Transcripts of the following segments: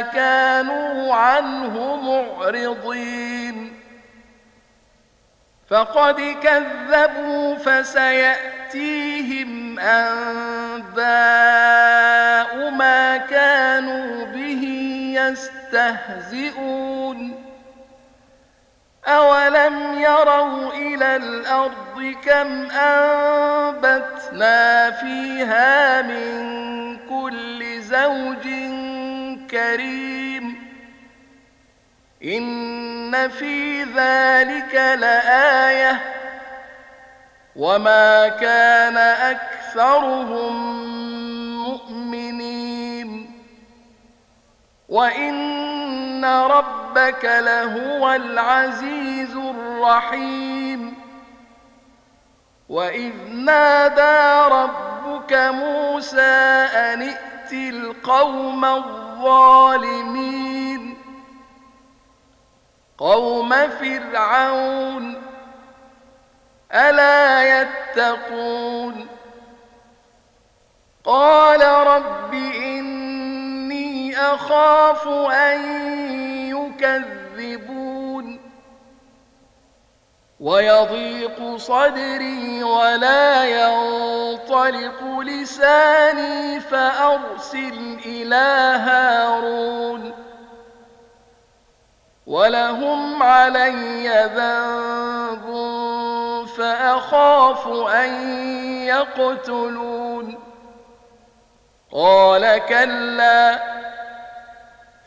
كانوا عنه معرضين. فقد كذبوا فسيأتيهم أنباء ما كانوا به يستهزئون. أولم يروا إلى الأرض كم أنبتنا فيها من كل زوج كريم. إن في ذلك لآية. وما كان أكثرهم مؤمنين. وإن ربك لهو العزيز الرحيم. وإذ نادى ربك موسى أن ائت القوم الظالمين. قوم فرعون ألا يتقون. قال رب إني أخاف أن يكذبون. ويضيق صدري ولا ينطلق لساني فأرسل إلى هارون ولهم علي ذنب فأخاف أن يقتلون قال كلا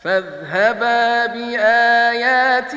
فاذهبا بآياتنا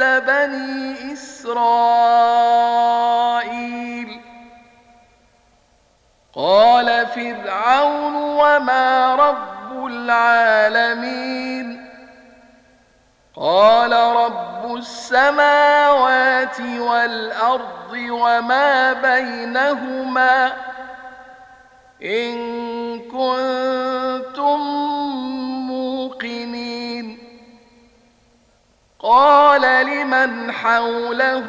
بني إسرائيل. قال فرعون وما رب العالمين. قال رب السماوات والأرض وما بينهما. إن لمن حوله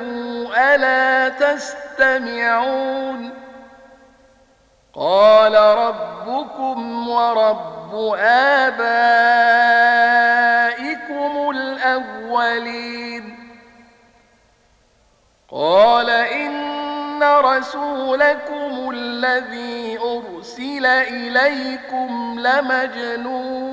ألا تستمعون قال ربكم ورب آبائكم الأولين قال إن رسولكم الذي أرسل إليكم لمجنون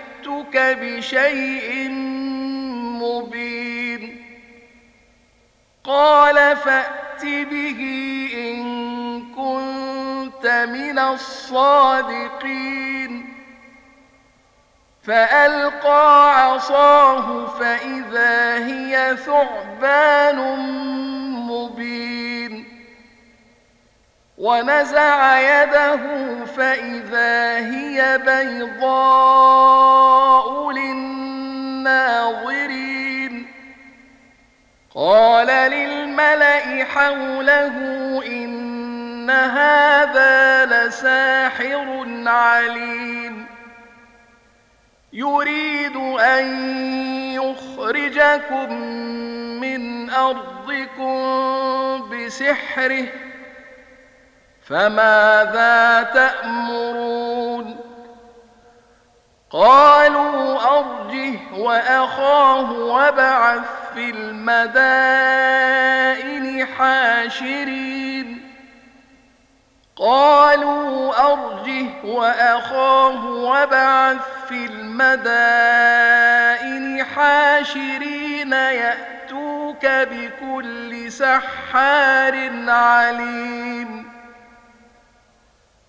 جئتك بشيء مبين. قال فأت به إن كنت من الصادقين. فألقى عصاه فإذا هي ثعبان ونزع يده فإذا هي بيضاء للناظرين. قال للملأ حوله إن هذا لساحر عليم. يريد أن يخرجكم من أرضكم بسحره فماذا تأمرون؟ قالوا أرجه وأخاه وابعث في المدائن حاشرين. قالوا أرجه وأخاه وابعث في المدائن حاشرين يأتوك بكل سحار عليم.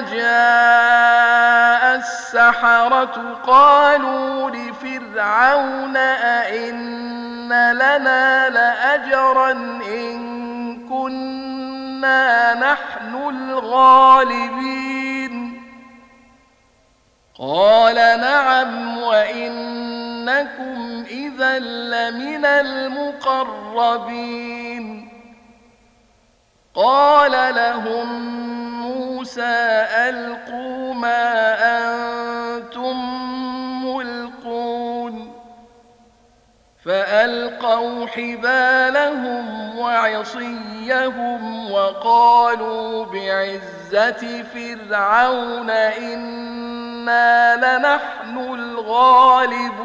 جاء السحرة قالوا لفرعون أئن لنا لأجرا إن كنا نحن الغالبين. قال نعم وإنكم إذا لمن المقربين. قال لهم موسى ألقوا ما أنتم ملقون. فألقوا حبالهم وعصيهم وقالوا بعزة فرعون إنا لنحن الغالبون.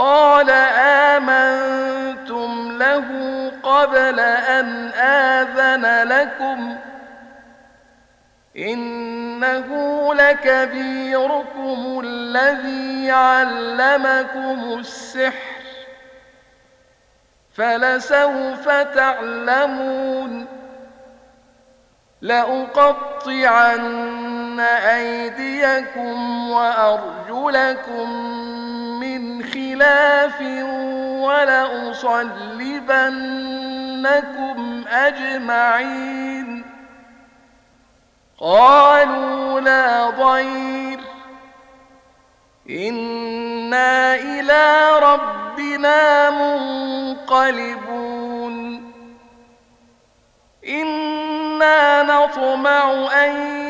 قال آمنتم له قبل أن آذن لكم إنه لكبيركم الذي علمكم السحر فلسوف تعلمون لأقطعن أيديكم وأرجلكم من خلاف ولأصلبنكم أجمعين قالوا لا ضير إنا إلى ربنا منقلبون إنا نطمع أن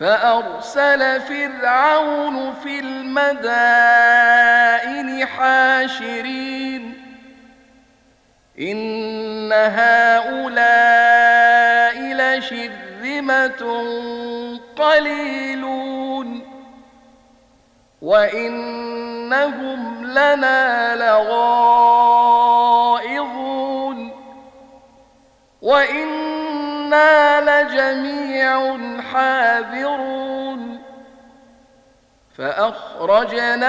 فأرسل فرعون في المدائن حاشرين. إن هؤلاء لشرذمة قليلون. وإنهم لنا لغائظون. وإنا لجميع حاذرون فأخرجناهم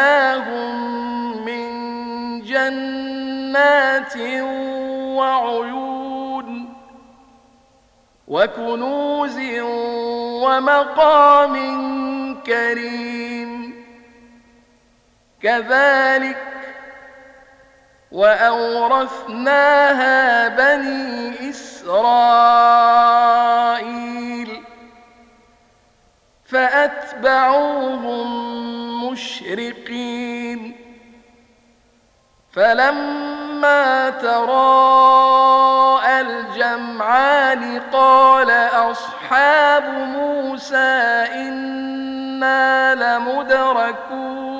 من جنات وعيون وكنوز ومقام كريم كذلك وأورثناها بني إسرائيل فأتبعوهم مشرقين فلما تراءى الجمعان قال أصحاب موسى إنا لمدركون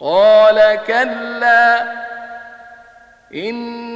قال كلا إن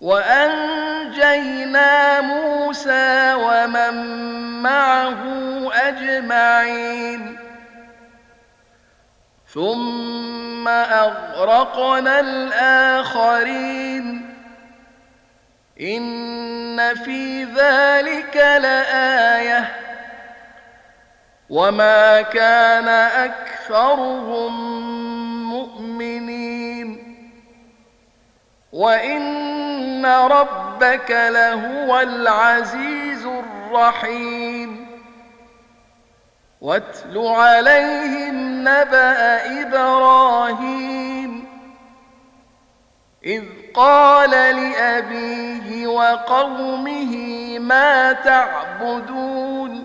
وأنجينا موسى ومن معه أجمعين. ثم أغرقنا الآخرين. إن في ذلك لآية. وما كان أكثرهم مؤمنين. وإن ربك لهو العزيز الرحيم واتل عليهم نبأ إبراهيم إذ قال لأبيه وقومه ما تعبدون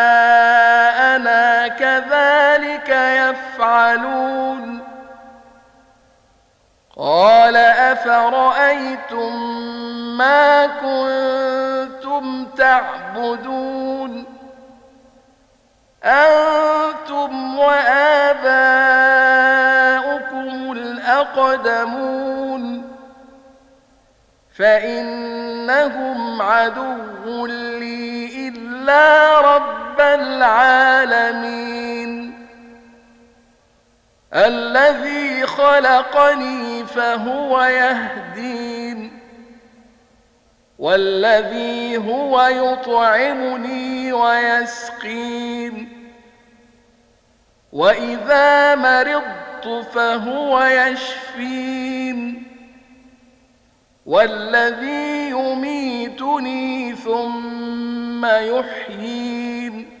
كذلك يفعلون قال أفرأيتم ما كنتم تعبدون أنتم وآباؤكم الأقدمون فإنهم عدو لي إلا رب العالمين الذي خلقني فهو يهدين والذي هو يطعمني ويسقين. وإذا مرضت فهو يشفين. والذي يميتني ثم يحيين.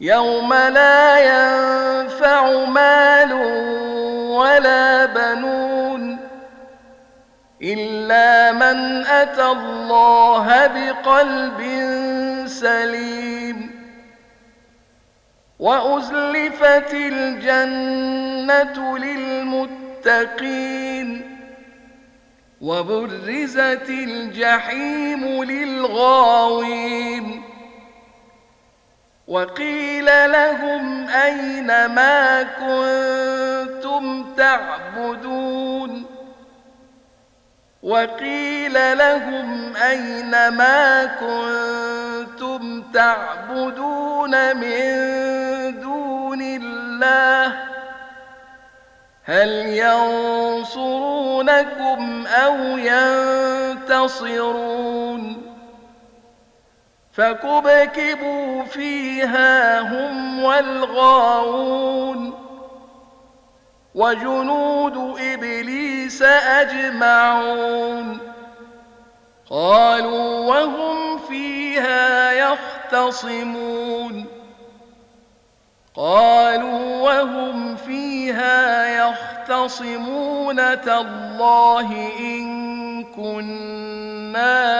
يوم لا ينفع مال ولا بنون إلا من أتى الله بقلب سليم وأزلفت الجنة للمتقين وبرزت الجحيم للغاوين وقيل لهم أين ما كنتم تعبدون؟ وقيل لهم أين ما كنتم تعبدون من دون الله؟ هل ينصرونكم أو ينتصرون؟ فكبكبوا فيها هم والغاوون وجنود إبليس أجمعون قالوا وهم فيها يختصمون قالوا وهم فيها يختصمون تالله إن كنا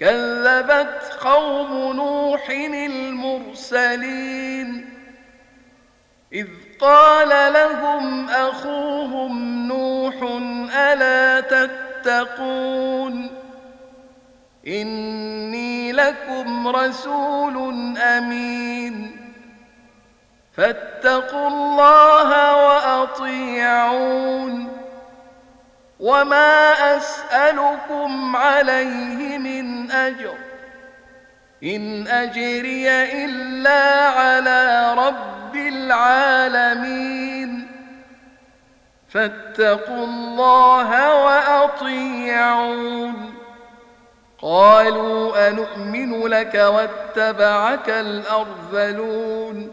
كذبت قوم نوح المرسلين إذ قال لهم أخوهم نوح ألا تتقون إني لكم رسول أمين فاتقوا الله وأطيعون وما أسألكم عليه من أجر إن أجري إلا على رب العالمين فاتقوا الله وأطيعون قالوا أنؤمن لك واتبعك الأرذلون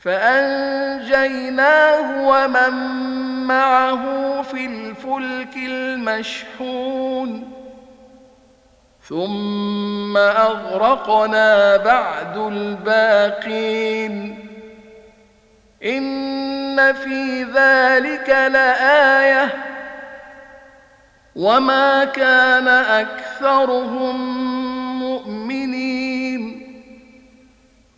فأنجيناه ومن معه في الفلك المشحون ثم أغرقنا بعد الباقين إن في ذلك لآية وما كان أكثرهم مؤمنين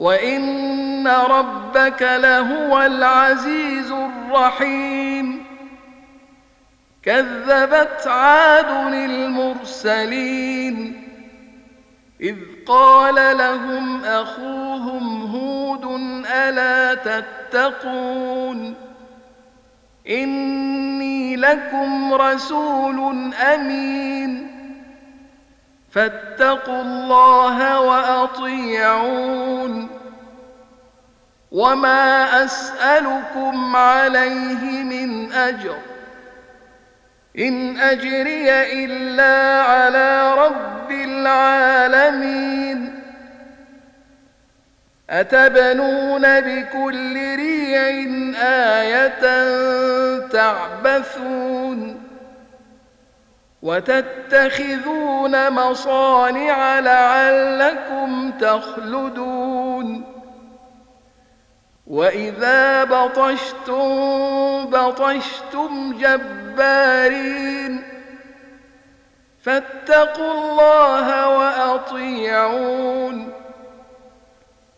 وإن ربك لهو العزيز الرحيم كذبت عاد المرسلين إذ قال لهم أخوهم هود ألا تتقون إني لكم رسول أمين فاتقوا الله وأطيعون. وما أسألكم عليه من أجر. إن أجري إلا على رب العالمين. أتبنون بكل ريع آية تعبثون. وتتخذون مصانع لعلكم تخلدون. وإذا بطشتم بطشتم جبارين. فاتقوا الله وأطيعون.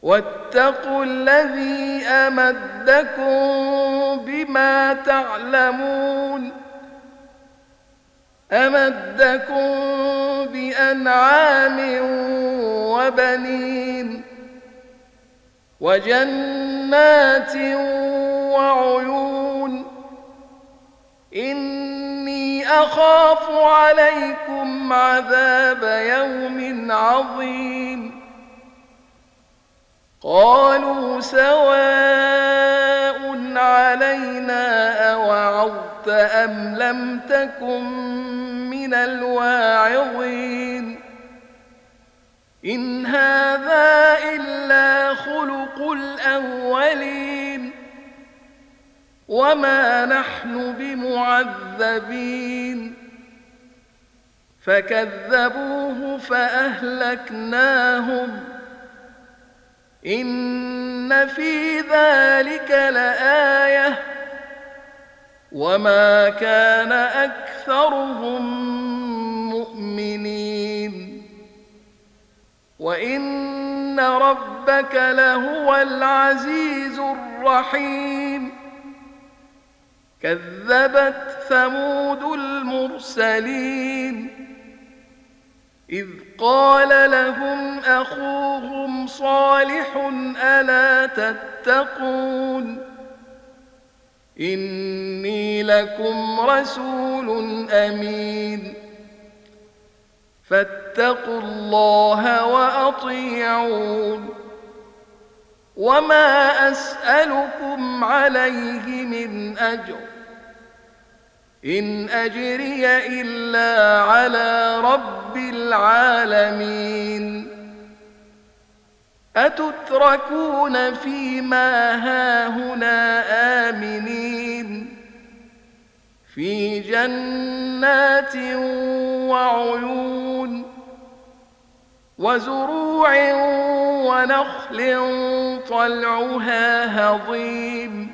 واتقوا الذي أمدكم بما تعلمون. أمدكم بأنعام وبنين وجنات وعيون إني أخاف عليكم عذاب يوم عظيم قالوا سواء علينا أوعظت أم لم تكن من الواعظين إن هذا إلا خلق الأولين وما نحن بمعذبين فكذبوه فأهلكناهم إن في ذلك لآية وما كان أكثرهم مؤمنين وإن ربك لهو العزيز الرحيم كذبت ثمود المرسلين إذ قال لهم أخوهم صالح ألا تتقون؟ إني لكم رسول أمين. فاتقوا الله وأطيعون. وما أسألكم عليه من أجر. إن أجري إلا على رب العالمين. أتتركون فيما هاهنا آمنين؟ في جنات وعيون وزروع ونخل طلعها هضيم.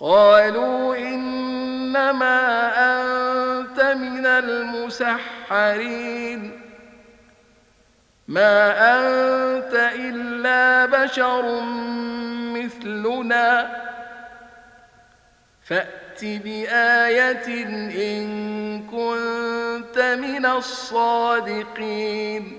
قالوا إنما أنت من المسحرين. ما أنت إلا بشر مثلنا. فأت بآية إن كنت من الصادقين.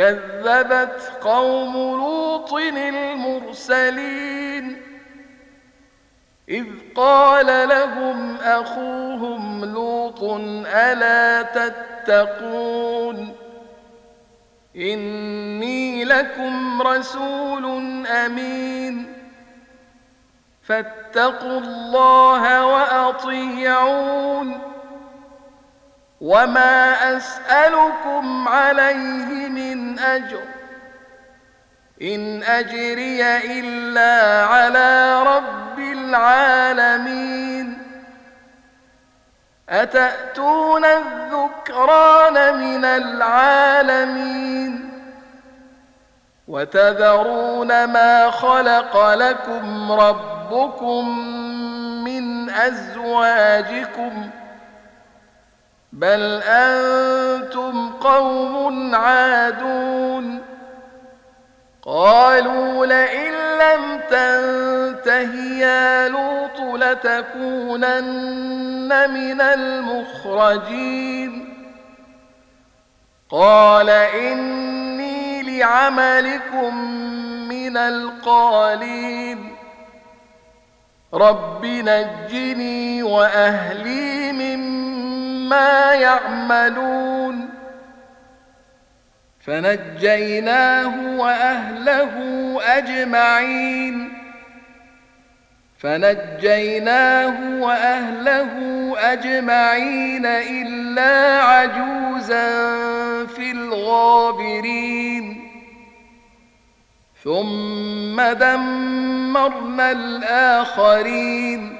كذبت قوم لوط المرسلين إذ قال لهم أخوهم لوط ألا تتقون إني لكم رسول أمين فاتقوا الله وأطيعون وما أسألكم عليه من أجر. إن أجري إلا على رب العالمين. أتأتون الذكران من العالمين؟ وتذرون ما خلق لكم ربكم من أزواجكم بل أنتم قوم عادون. قالوا لئن لم تنته يا لوط لتكونن من المخرجين. قال إني لعملكم من القالين. رب نجني وأهلي مما يعملون. فنجيناه وأهله أجمعين. فنجيناه وأهله أجمعين إلا عجوزا في الغابرين. ثم دمرنا الآخرين.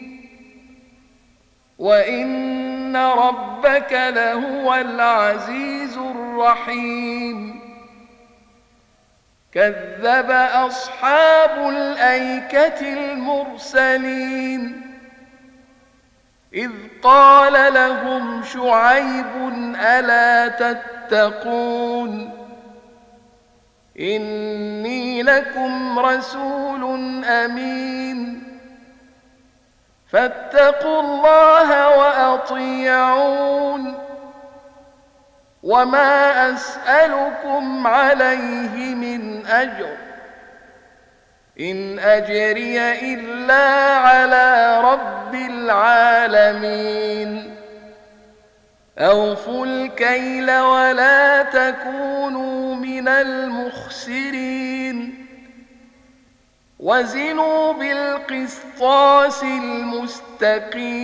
وان ربك لهو العزيز الرحيم كذب أصحاب الأيكة المرسلين إذ قال لهم شعيب ألا تتقون إني لكم رسول أمين فاتقوا الله وأطيعون. وما أسألكم عليه من أجر. إن أجري إلا على رب العالمين. أوفوا الكيل ولا تكونوا من المخسرين. وزنوا بالقسطاس المستقيم.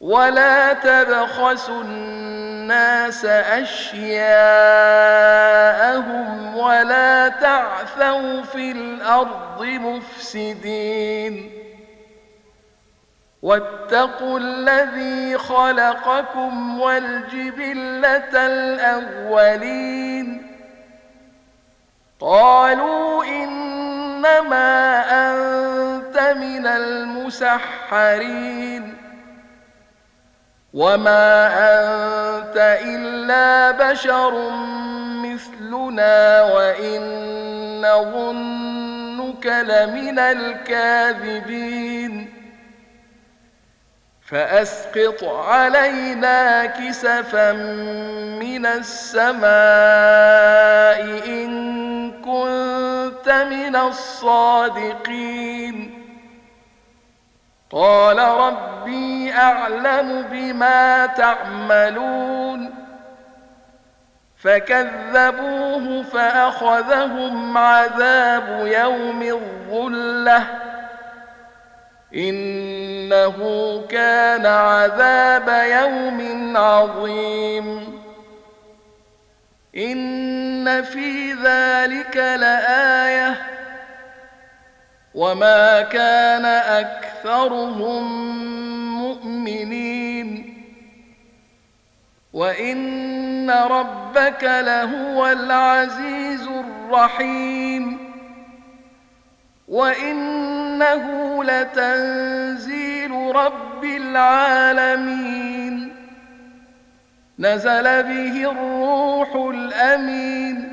ولا تبخسوا الناس أشياءهم ولا تعثوا في الأرض مفسدين. واتقوا الذي خلقكم والجبلة الأولين. المسحرين وما أنت إلا بشر مثلنا وإن نظنك لمن الكاذبين. فأسقط علينا كسفا من السماء إن كنت من الصادقين. قال ربي أعلم بما تعملون. فكذبوه فأخذهم عذاب يوم الظلة. إنه كان عذاب يوم عظيم. إن في ذلك لآية وما كان أكثرهم مؤمنين وإن ربك لهو العزيز الرحيم وإنه لتنزيل رب العالمين نزل به الروح الأمين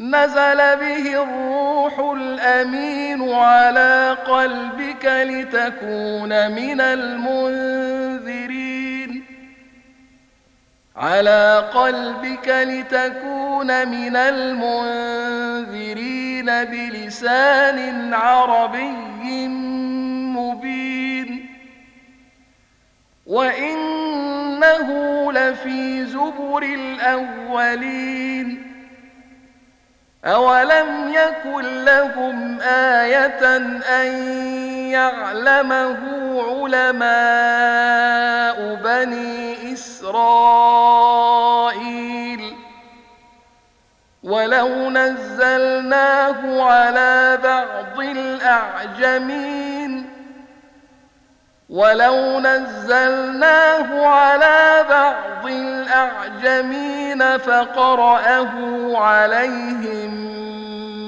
نزل به الروح الأمين على قلبك لتكون من المنذرين. على قلبك لتكون من المنذرين بلسان عربي مبين. وإنه لفي زبر الأولين. أولم يكن لهم آية أن يعلمه علماء بني إسرائيل ولو نزلناه على بعض الأعجمين ولو نزلناه على بعض الأعجمين فقرأه عليهم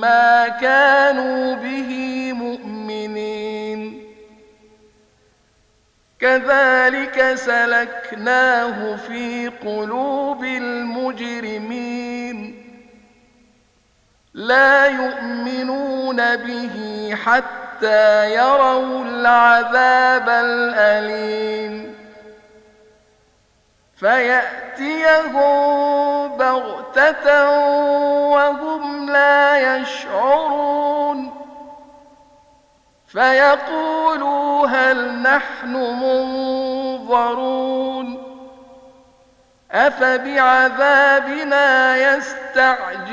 ما كانوا به مؤمنين كذلك سلكناه في قلوب المجرمين لا يؤمنون به حتى حتى يروا العذاب الأليم. فيأتيهم بغتة وهم لا يشعرون. فيقولوا هل نحن منظرون. أفبعذابنا يستعجلون.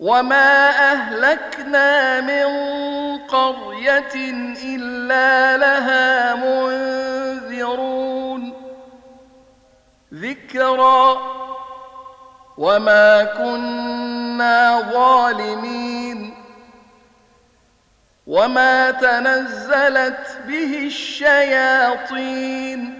وما أهلكنا من قرية إلا لها منذرون ذكرى وما كنا ظالمين وما تنزلت به الشياطين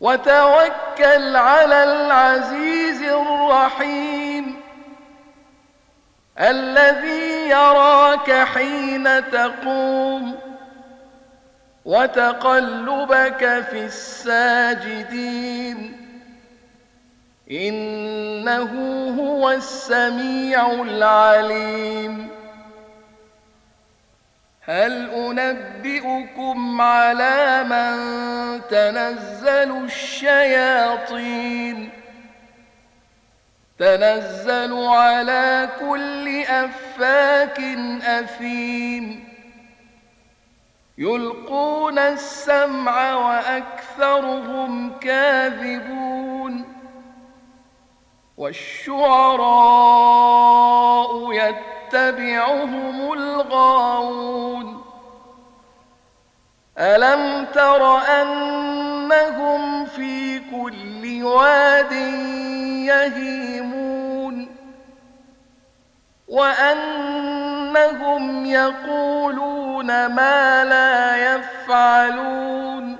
وتوكل على العزيز الرحيم الذي يراك حين تقوم وتقلبك في الساجدين إنه هو السميع العليم هل أنبئكم على من تنزل الشياطين؟ تنزل على كل أفاك أثيم. يلقون السمع وأكثرهم كاذبون. والشعراء يتبعهم الغاوون. ألم تر أنهم في كل واد يهيمون؟ وأنهم يقولون ما لا يفعلون.